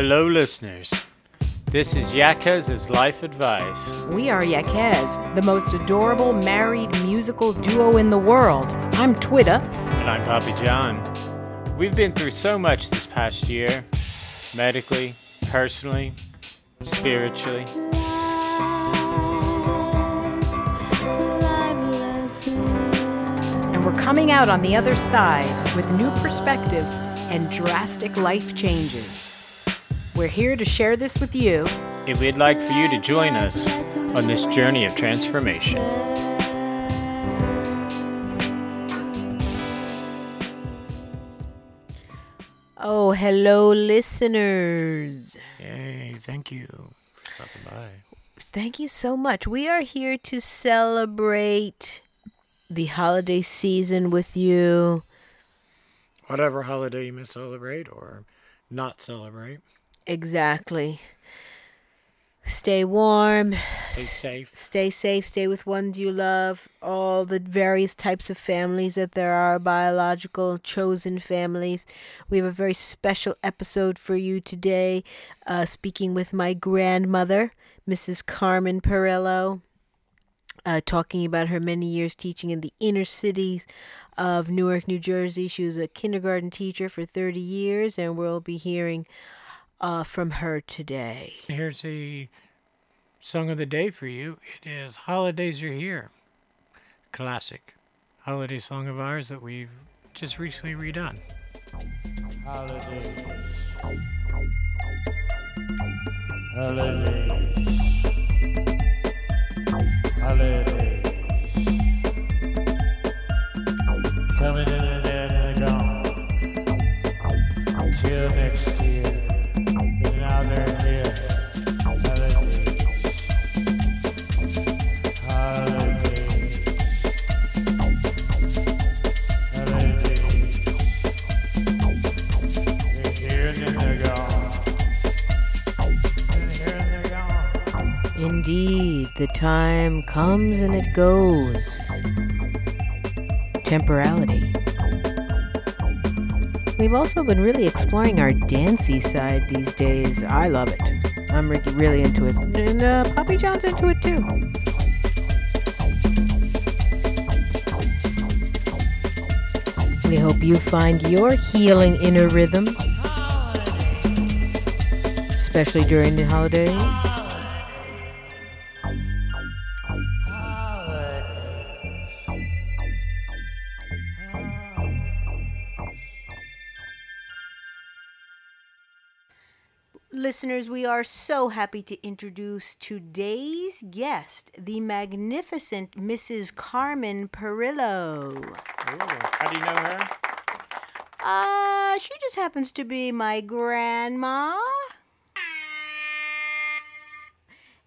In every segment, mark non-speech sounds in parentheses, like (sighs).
Hello, listeners. This is Yakez's Life Advice. We are Yakez, the most adorable married musical duo in the world. I'm Twitter. And I'm Poppy John. We've been through so much this past year medically, personally, spiritually. And we're coming out on the other side with new perspective and drastic life changes. We're here to share this with you. And we'd like for you to join us on this journey of transformation. Oh, hello, listeners. Yay, thank you for stopping by. Thank you so much. We are here to celebrate the holiday season with you. Whatever holiday you may celebrate or not celebrate, Exactly. Stay warm, stay safe. stay safe, stay with ones you love, all the various types of families that there are biological, chosen families. We have a very special episode for you today, uh, speaking with my grandmother, Mrs. Carmen Perillo. Uh, talking about her many years teaching in the inner cities of Newark, New Jersey. She was a kindergarten teacher for 30 years, and we'll be hearing uh, from her today. Here's a song of the day for you. It is Holidays Are Here. Classic holiday song of ours that we've just recently redone. Holidays. Holidays. Holidays. Coming in and then and gone. Until next year. Indeed, the time comes and it goes. Temporality. We've also been really exploring our dancey side these days. I love it. I'm re- really into it. And uh, Poppy John's into it too. We hope you find your healing inner rhythms, especially during the holidays. Listeners, we are so happy to introduce today's guest, the magnificent Mrs. Carmen Perillo. Ooh, how do you know her? Uh, she just happens to be my grandma.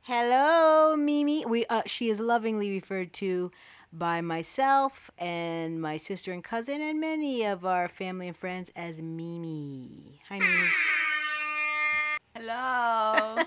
Hello, Mimi. We uh, she is lovingly referred to by myself and my sister and cousin and many of our family and friends as Mimi. Hi, Mimi. Hello. (laughs)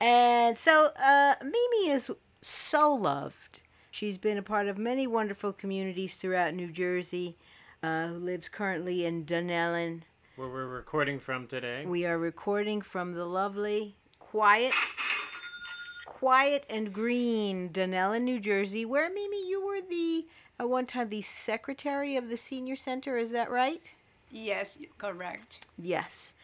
And so, uh, Mimi is so loved. She's been a part of many wonderful communities throughout New Jersey. Uh, who lives currently in Dunellen. Where we're recording from today. We are recording from the lovely, quiet, quiet and green Dunellen, New Jersey, where Mimi, you were the at one time the secretary of the senior center. Is that right? Yes, correct. Yes.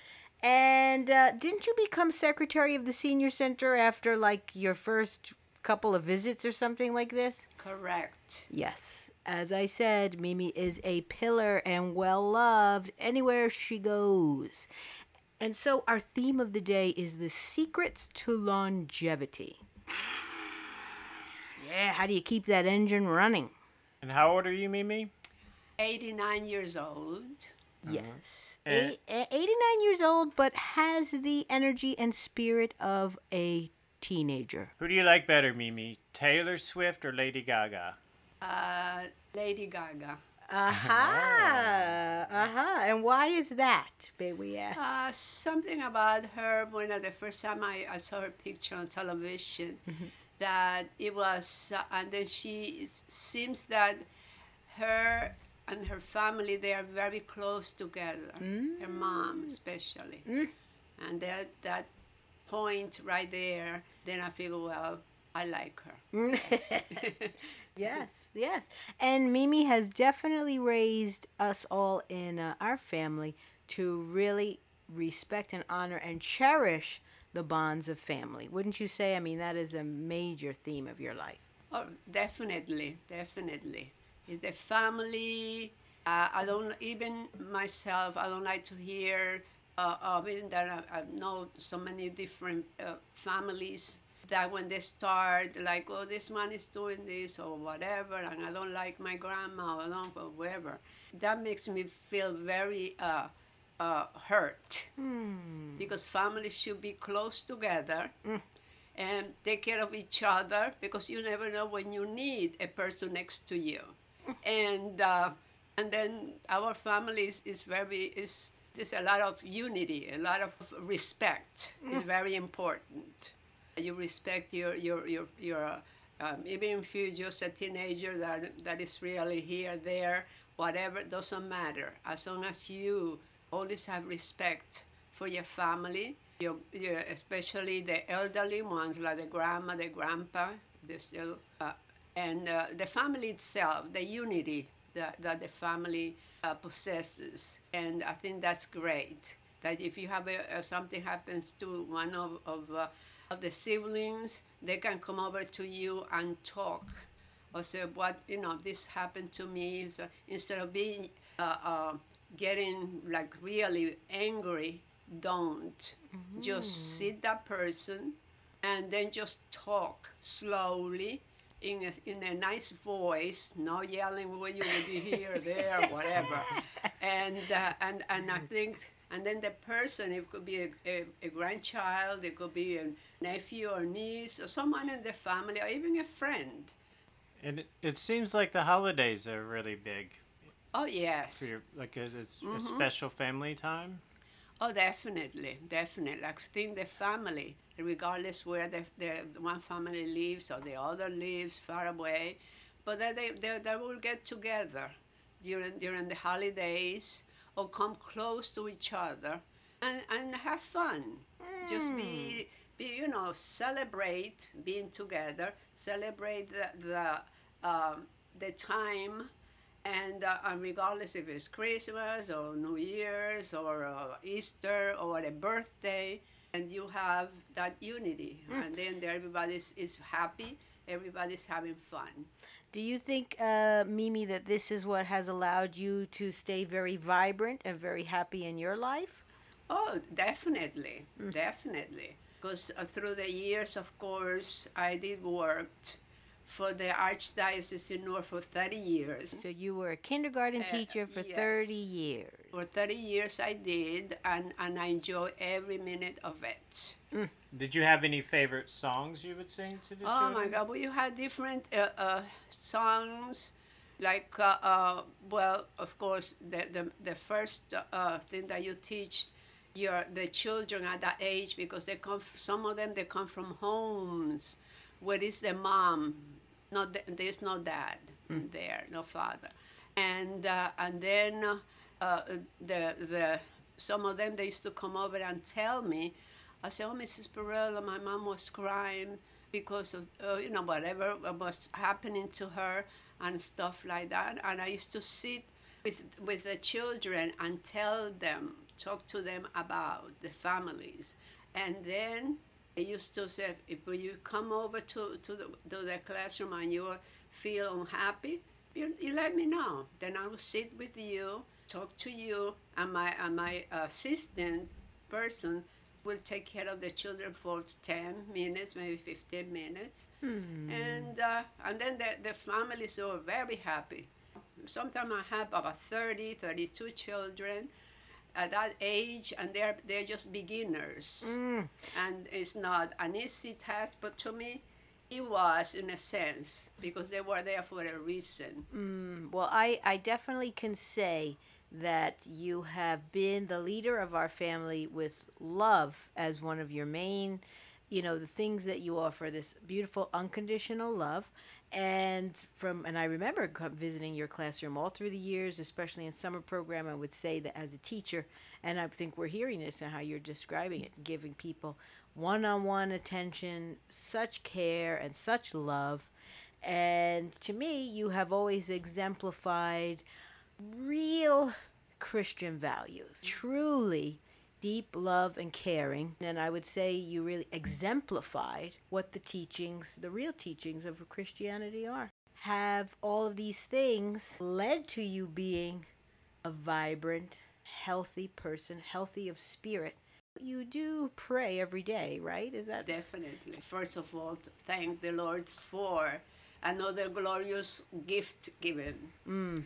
And uh, didn't you become secretary of the senior center after like your first couple of visits or something like this? Correct. Yes. As I said, Mimi is a pillar and well loved anywhere she goes. And so our theme of the day is the secrets to longevity. Yeah, how do you keep that engine running? And how old are you, Mimi? 89 years old. Yes. Eh. A- a- 89 years old, but has the energy and spirit of a teenager. Who do you like better, Mimi? Taylor Swift or Lady Gaga? Uh, Lady Gaga. Aha! (laughs) Uh-huh. And why is that, may we ask? Uh, something about her when uh, the first time I, I saw her picture on television, that it was, uh, and then she seems that her and her family they are very close together. Her mom especially, and that that point right there, then I figure, well, I like her. (laughs) Yes, (laughs) yes. And Mimi has definitely raised us all in uh, our family to really respect and honor and cherish the bonds of family. Wouldn't you say? I mean, that is a major theme of your life. Oh, definitely, definitely. The family. Uh, I don't even myself. I don't like to hear. Uh, of it that I, I know so many different uh, families that when they start like, oh, this man is doing this or whatever, and I don't like my grandma or don't, or whatever. That makes me feel very uh, uh, hurt because families should be close together and take care of each other because you never know when you need a person next to you. And uh, and then our family is, is very is there's a lot of unity, a lot of respect is very important. You respect your your your your uh, um, even if you're just a teenager that that is really here there whatever doesn't matter as long as you always have respect for your family your, your especially the elderly ones like the grandma the grandpa the still uh, and uh, the family itself the unity that, that the family uh, possesses. And i think that's great that if you have a, uh, something happens to one of, of, uh, of the siblings they can come over to you and talk. Or say what you know this happened to me. So instead of being uh, uh, getting like really angry don't. Just sit that person and then just talk slowly in a, in a nice voice no yelling when you will be here there (laughs) whatever. And uh, and and i think and then the person it could be a, a, a grandchild it could be a nephew or niece or someone in the family or even a friend. And it, it seems like the holidays are really big. Oh yes. For your like a, it's a special family time. Oh, definitely, definitely. I think the family, regardless where the, the one family lives or the other lives far away, but that they, they, they will get together during during the holidays or come close to each other and, and have fun. Just be, be you know celebrate being together, celebrate the the, um, the time and, uh, and regardless if it's Christmas or New Year's or uh, Easter or a birthday, and you have that unity, and then everybody is happy, everybody's having fun. Do you think, uh, Mimi, that this is what has allowed you to stay very vibrant and very happy in your life? Oh, definitely, definitely. Because uh, through the years, of course, I did work for the Archdiocese in Newark for 30 years. So you were a kindergarten Uh, teacher for yes. 30 years. For 30 years, I did, and, and I enjoy every minute of it. Did you have any favorite songs you would sing to the Oh children? my God! Well, you had different uh, uh, songs, like uh, uh, well, of course, the the, the first uh, thing that you teach your the children at that age because they come. Some of them they come from homes where is the mom, not the, there's no dad there, no father, and uh, and then uh, the the some of them they used to come over and tell me. I said, "Oh, Mrs. Perella, my mom was crying because of uh, you know whatever was happening to her and stuff like that." And I used to sit with with the children and tell them, talk to them about the families, and then I used to say, if you come over to to the, to the classroom and you feel unhappy, you, you let me know. Then I will sit with you, talk to you, and my and my assistant person will take care of the children for 10 minutes, maybe 15 minutes. Hmm. And, uh, and then the, the families are very happy. Sometimes I have about 30, 32 children at that age, and they're, they're just beginners. Hmm. And it's not an easy task, but to me, it was in a sense because they were there for a reason. Hmm. Well, I, I definitely can say that you have been the leader of our family with love as one of your main, you know, the things that you offer this beautiful unconditional love and from and I remember visiting your classroom all through the years, especially in summer program. I would say that as a teacher, and I think we're hearing this and how you're describing it, giving people one-on-one attention, such care and such love, and to me, you have always exemplified real Christian values, truly deep love and caring. And I would say you really exemplified what the teachings, the real teachings of Christianity are. Have all of these things led to you being a vibrant, healthy person, healthy of spirit? You do pray every day, right? Is that Definitely. First of all, thank the Lord for another glorious gift given. Uh,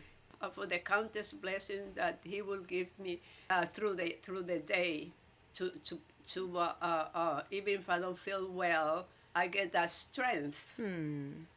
for the countless blessings that He will give me uh, through the through the day, to to to uh, uh, uh, even if I don't feel well, I get that strength.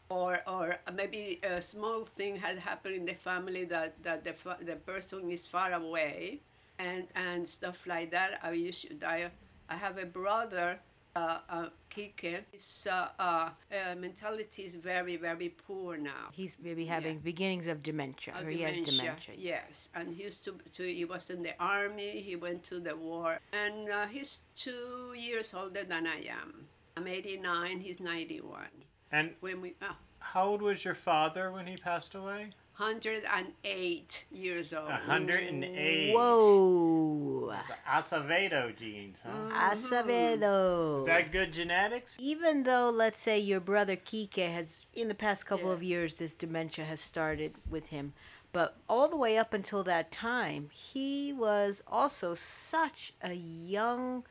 Or or maybe a small thing had happened in the family that that the the person is far away, and and stuff like that. I to, I, I have a brother, uh, uh, Kike. His uh, uh, uh, mentality is very very poor now. he's maybe having beginnings of dementia, Uh, or he has dementia? Yes, and he used to, to. He was in the army. He went to the war, and uh, he's two years older than I am. I'm 89. He's 91. And When we oh, how old was your father when he passed away? 108 years old. Hundred and eight. Whoa! The Acevedo genes, huh? Acevedo. Is that good genetics? Even though, let's say, your brother Kike has, in the past couple Yeah. of years, this dementia has started with him, but all the way up until that time, he was also such a young,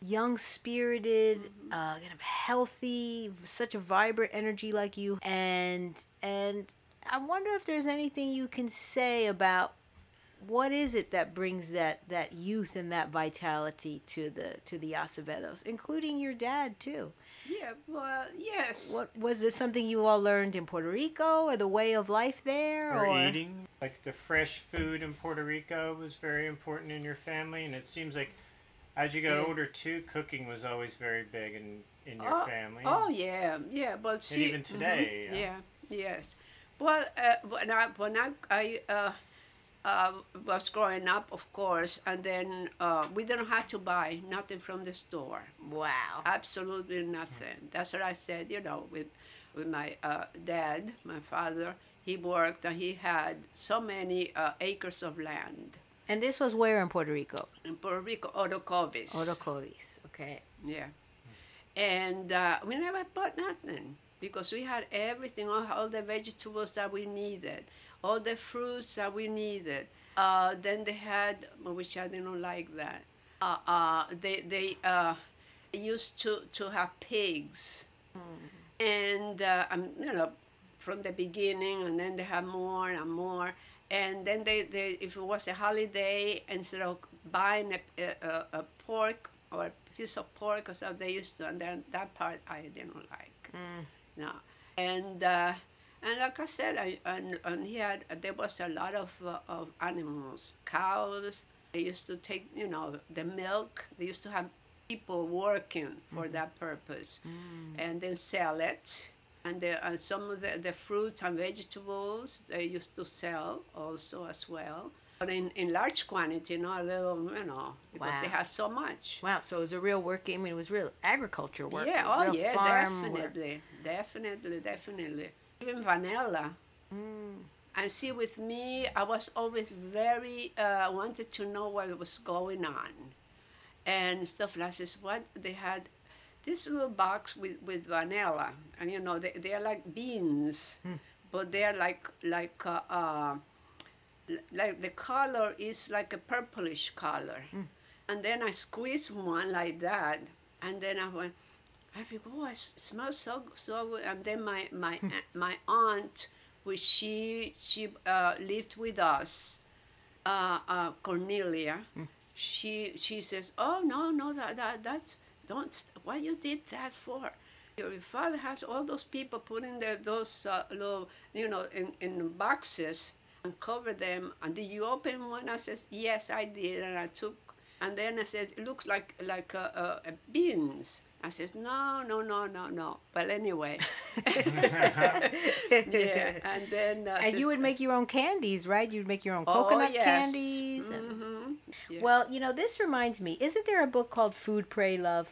young spirited, uh, kind of healthy, such a vibrant energy like you, and and I wonder if there's anything you can say about what is it that brings that that youth and that vitality to the to the Acevedos, including your dad too. Yeah, well, yes. What was it something you all learned in Puerto Rico or the way of life there Or, or, eating? Like the fresh food in Puerto Rico was very important in your family, and it seems like as you got Yeah. older too, cooking was always very big in in your oh, family. Oh yeah, yeah. But see, even today, mhm, yeah. yeah, yes. Well, uh, when I when I, I uh, uh, was growing up, of course, and then uh, we didn't have to buy nothing from the store. Wow. Absolutely nothing. That's what I said. You know, with with my uh, dad, my father, he worked and he had so many uh, acres of land And this was where in Puerto Rico? in Puerto Rico, Orocovis. Orocovis. Okay. Yeah. And uh, we never bought nothing because we had everything, all, all the vegetables that we needed, all the fruits that we needed. Uh, then they had, which I didn't like that. Uh, uh, they they uh, used to, to have pigs, and uh, um, you know, from the beginning, and then they have more and more. And then they, they if it was a holiday, instead of buying a, a, a, pork or a piece of pork or something, they used to, and then that part I didn't like. No, and uh, and like I said, I, and, and he had there was a lot of uh, of animals, cows. They used to take you know the milk. They used to have people working for that purpose, and then sell it. And the, uh, some of the, the fruits and vegetables they used to sell also as well, in, in large quantity, not a little, you know, because they have so much. Wow. So it was a real work. I mean, it was real agriculture work. Yeah, oh yeah, farm work. definitely, definitely, definitely. Even vanilla. Mm. And see, with me, I was always very uh, wanted to know what was going on, and stuff like this. What they had, this little box with, with vanilla, and you know they they are like beans, Hmm. but they are like like uh, uh, like the color is like a purplish color. Hmm. And then I squeezed one like that, and then I went, I think, oh, it smells so so good. And then my my my aunt, which she she uh, lived with us, uh, uh, Cornelia, she she says, oh no no that that that's don't what you did that for. Your father has all those people putting their those uh, little you know in, in boxes and cover them. And did you open one? I says yes, I did, and I took And then I said, it looks like like uh, uh, uh, beans. I said, no, no, no, no, no. But anyway, (laughs) yeah. And then uh, And you would make your own candies, right? You'd make your own Oh, coconut yes. candies. and- Mhm. Yeah. Well, you know, this reminds me. Isn't there a book called Food, Pray, Love?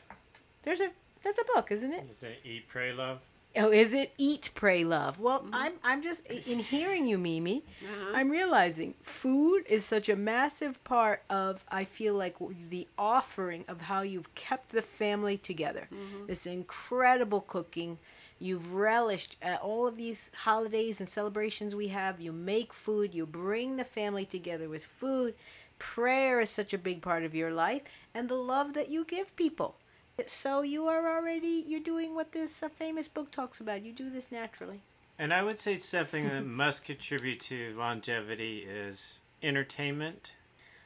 There's a that's a book, isn't it? Is it Eat, Pray, Love? Oh, is it Eat, Pray, Love? Well, I'm I'm just in hearing you, Mimi. Uh-huh. I'm realizing food is such a massive part of I feel like the offering of how you've kept the family together. This incredible cooking. You've relished uh, all of these holidays and celebrations we have. You make food, you bring the family together with food. Prayer is such a big part of your life and the love that you give people. So you are already you're doing what this uh, famous book talks about. You do this naturally. And I would say something that (laughs) must contribute to longevity is entertainment,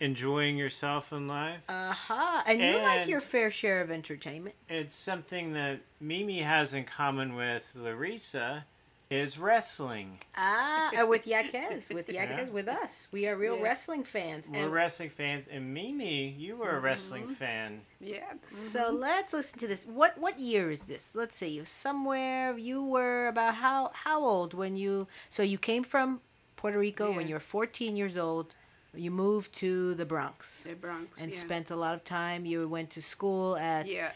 enjoying yourself in life. Uh huh. And you like your fair share of entertainment. It's something that Mimi has in common with Larissa is wrestling. Ah, uh, with Yaquez, with (laughs) Yeah. With us. We are real Yeah. wrestling fans. We're And wrestling fans, and Mimi, you were a wrestling fan. yeah. so let's listen to this. What what year is this? Let's see. Somewhere you were about how how old when you so you came from Puerto Rico when you were 14 years old. You moved to the Bronx The Bronx. and yeah. spent a lot of time. You went to school at Yeah,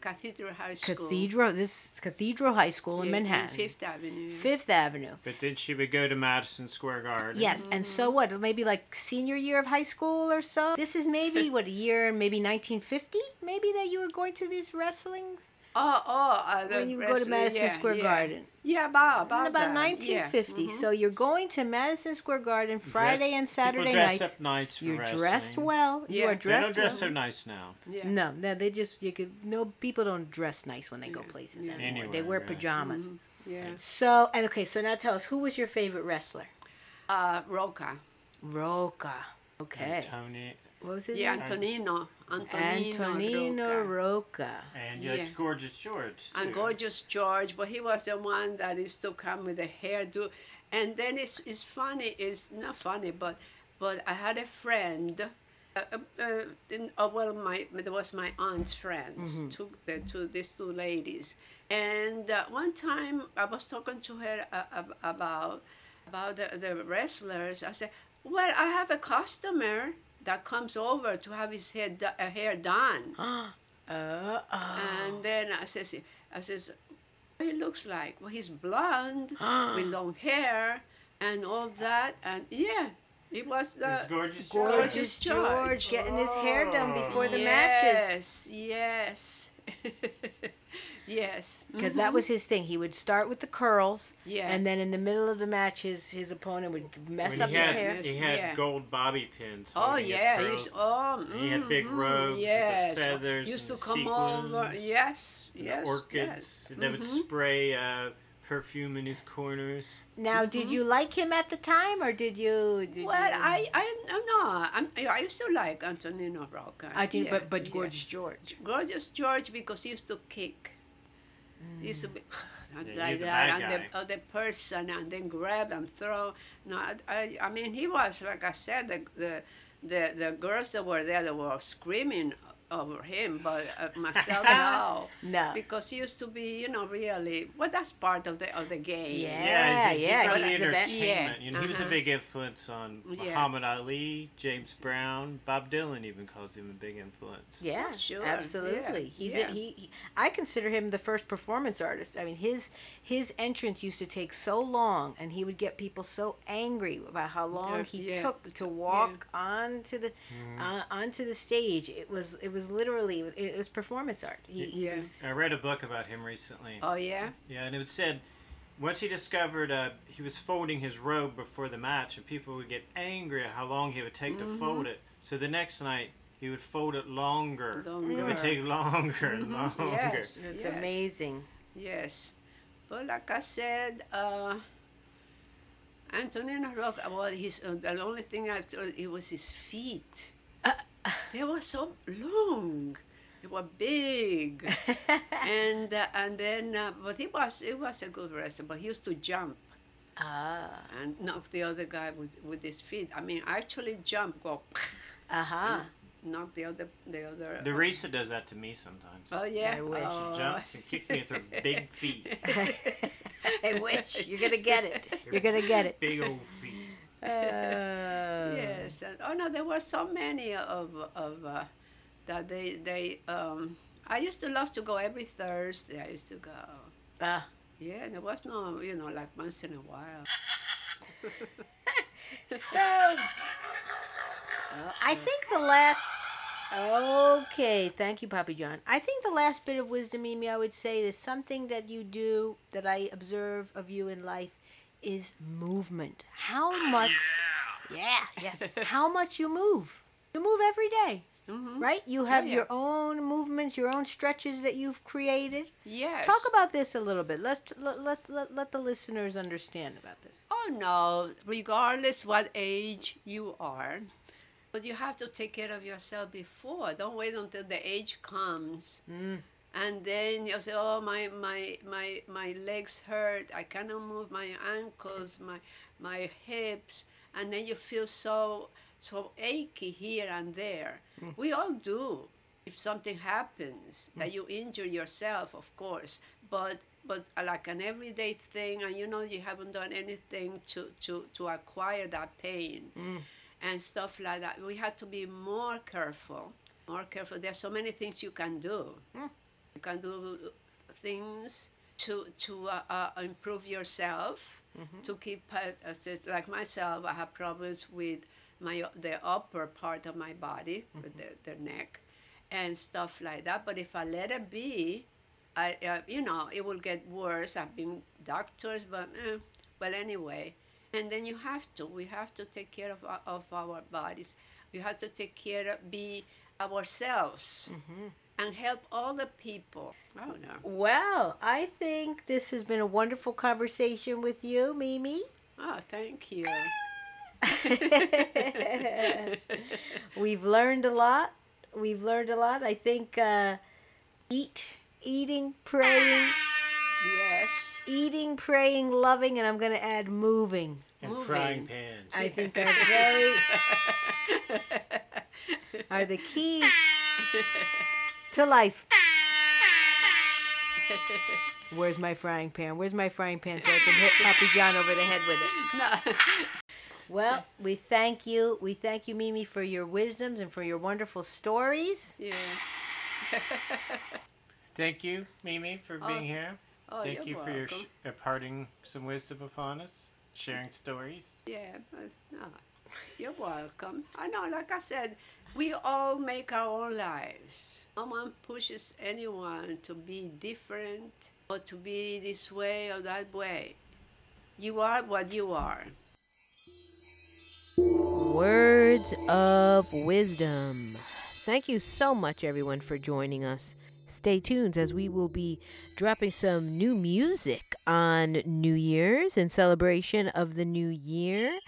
Cathedral High School. Cathedral. This Cathedral High School in Yeah, Manhattan, Fifth Avenue. Fifth Avenue. But then she would go to Madison Square Garden. Yes, and so mm. what? Maybe like senior year of high school or so. This is maybe (laughs) what a year, maybe 1950, maybe that you were going to these wrestlings Oh, oh. Uh, the when you would go to Madison yeah, Square yeah. Garden. Yeah, about In about, about that, 1950. Yeah. mhm. So you're going to Madison Square Garden Friday Dress- and Saturday people dress nights. up nice for You're wrestling. dressed well. You Yeah. are They They dressed don't dress well. so nice now. yeah. No, no, they just you could no people don't dress nice when they go places yeah. anymore. they Anywhere, wear right. pajamas. Yeah. So and okay, so now tell us who was your favorite wrestler? Uh, Rocca. Rocca. Okay. Tony What was his name? Yeah, name? Antonino. Antonino, Antonino Rocca. Rocca. and you Yeah. had Gorgeous George. And. Gorgeous George, but he was the one that used to come with the hairdo. And then it's, it's funny, it's not funny, but but I had a friend, uh, uh, uh, in, uh, well, my there was my aunt's friends, two, the two, these two ladies. And uh, one time I was talking to her uh, about about the, the wrestlers. I said, well, I have a customer that comes over to have his hair, do- uh, hair done. (gasps) Uh, oh. And then I says, I says, what he looks like? Well, he's blonde (gasps) with long hair and all that. And yeah, he was the It's Gorgeous George. Gorgeous Gorgeous George, George. getting his hair done before the matches. yes, yes, (laughs) yes. Because that was his thing. He would start with the curls, Yeah. and then in the middle of the match, his, his opponent would mess When up he his had, hair. he had Yeah. gold bobby pins. Oh holding his yeah, he curls. used, oh, And he had big mhm, robes with the feathers Used to and come over, sequins yes, and yes, orchids. yes. And they would mhm. spray uh, perfume in his corners. Now, did you like him at the time, or did you? Did Mm-hmm. Well, you, I, I, no, I'm, not. I used to like Antonino Rocca. I did, yeah, but but yeah. Gorgeous George. Gorgeous George because he used to kick. He used to be (sighs) Yeah, like that, and the other person, and then grab and throw. No, I, I, I mean, he was like I said, the, the, the, the girls that were there, that were screaming over him, but uh, (laughs) myself no, No. because he used to be, you know, really. Well, that's part of the of the game. Yeah, he- he yeah, brought he's the the entertainment. Yeah, You know, he was a uh-huh. big influence on Yeah. Muhammad Ali, James Brown, Bob Dylan even calls him a big influence. Yeah, Oh, sure, absolutely. yeah, He's yeah. A, he, he. I consider him the first performance artist. I mean, his his entrance used to take so long, and he would get people so angry about how long he yeah. took to walk onto the uh, onto the stage. It was it was literally it was performance art. He, he Yeah. was I read a book about him recently. Oh yeah. Yeah, and it said once he discovered uh, he was folding his robe before the match, and people would get angry at how long he would take Mm-hmm. to fold it. So the next night he would fold it longer. It would take longer and longer. Yes. it's yes. amazing. Yes. But like I said, uh, Antonino Rock, well, his, uh, the only thing I told it was his feet. They were so long. They were big. (laughs) and uh, and then, uh, but he was he was a good wrestler, but he used to jump Ah, and knock the other guy with, with his feet. I mean, actually jump, go, (laughs) uh huh. Knock the other the other. Teresa does that to me sometimes. Oh yeah. I wish. Oh. She jumps and kicks me with her (laughs) big feet. I wish you're gonna get it. You're gonna get it. Big old feet. Uh, Yes. Oh no, there were so many of of uh, that they they. Um, I used to love to go every Thursday. I used to go. Ah. Yeah, and there was no, you know, like once in a while. (laughs) So, I think the last. Okay, thank you, Papa John. I think the last bit of wisdom, Mimi, I would say is something that you do that I observe of you in life is movement. How much? Yeah, yeah. Yeah. (laughs) How much you move? You move every day, hmm right? You have yeah. your own movements, your own stretches that you've created. Yes. Talk about this a little bit. Let's let, let's let, let the listeners understand about this. Oh no, regardless what age you are, but you have to take care of yourself before. Don't wait until the age comes. Mm. And then you say, "Oh, my my my my legs hurt. I cannot move my ankles, my my hips." And then you feel so so achy here and there. Hmm. We all do. If something happens that hmm. you injure yourself, of course, but but uh, like an everyday thing, and you know you haven't done anything to to to acquire that pain hmm. and stuff like that. We have to be more careful. More careful. There's so many things you can do. You can do things to to uh, uh, improve yourself, to keep uh, uh, like myself. I have problems with my the upper part of my body, with the, the neck, and stuff like that. But if I let it be, I uh, you know it will get worse. I've been doctors, but eh, well anyway. And then you have to. We have to take care of our, of our bodies. We have to take care of be ourselves and help all the people. Oh, don't. Well, I think this has been a wonderful conversation with you, Mimi. Oh, thank you. (laughs) We've learned a lot. We've learned a lot. I think uh, eat, eating, praying, Yes. eating, praying, loving, and I'm going to add moving. And Moving. frying pans. I think are (laughs) very are the keys (laughs) to life. (laughs) Where's my frying pan? Where's my frying pan so I can hit Papi John over the head with it? No. (laughs) Well, we thank you. We thank you, Mimi, for your wisdoms and for your wonderful stories. yeah. (laughs) Thank you, Mimi, for oh. being here. Oh, Thank you're you for your welcome. sh- uh, imparting some wisdom upon us, sharing stories. Yeah, but no, you're welcome. I know, like I said, we all make our own lives. No one pushes anyone to be different or to be this way or that way. You are what you are. Words of wisdom. Thank you so much, everyone, for joining us. Stay tuned as we will be dropping some new music on New Year's in celebration of the new year.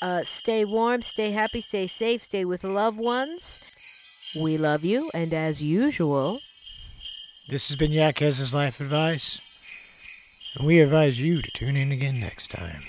Uh, stay warm, stay happy, stay safe, stay with loved ones. We love you, and as usual, This has been Yakez's Life Advice, and we advise you to tune in again next time.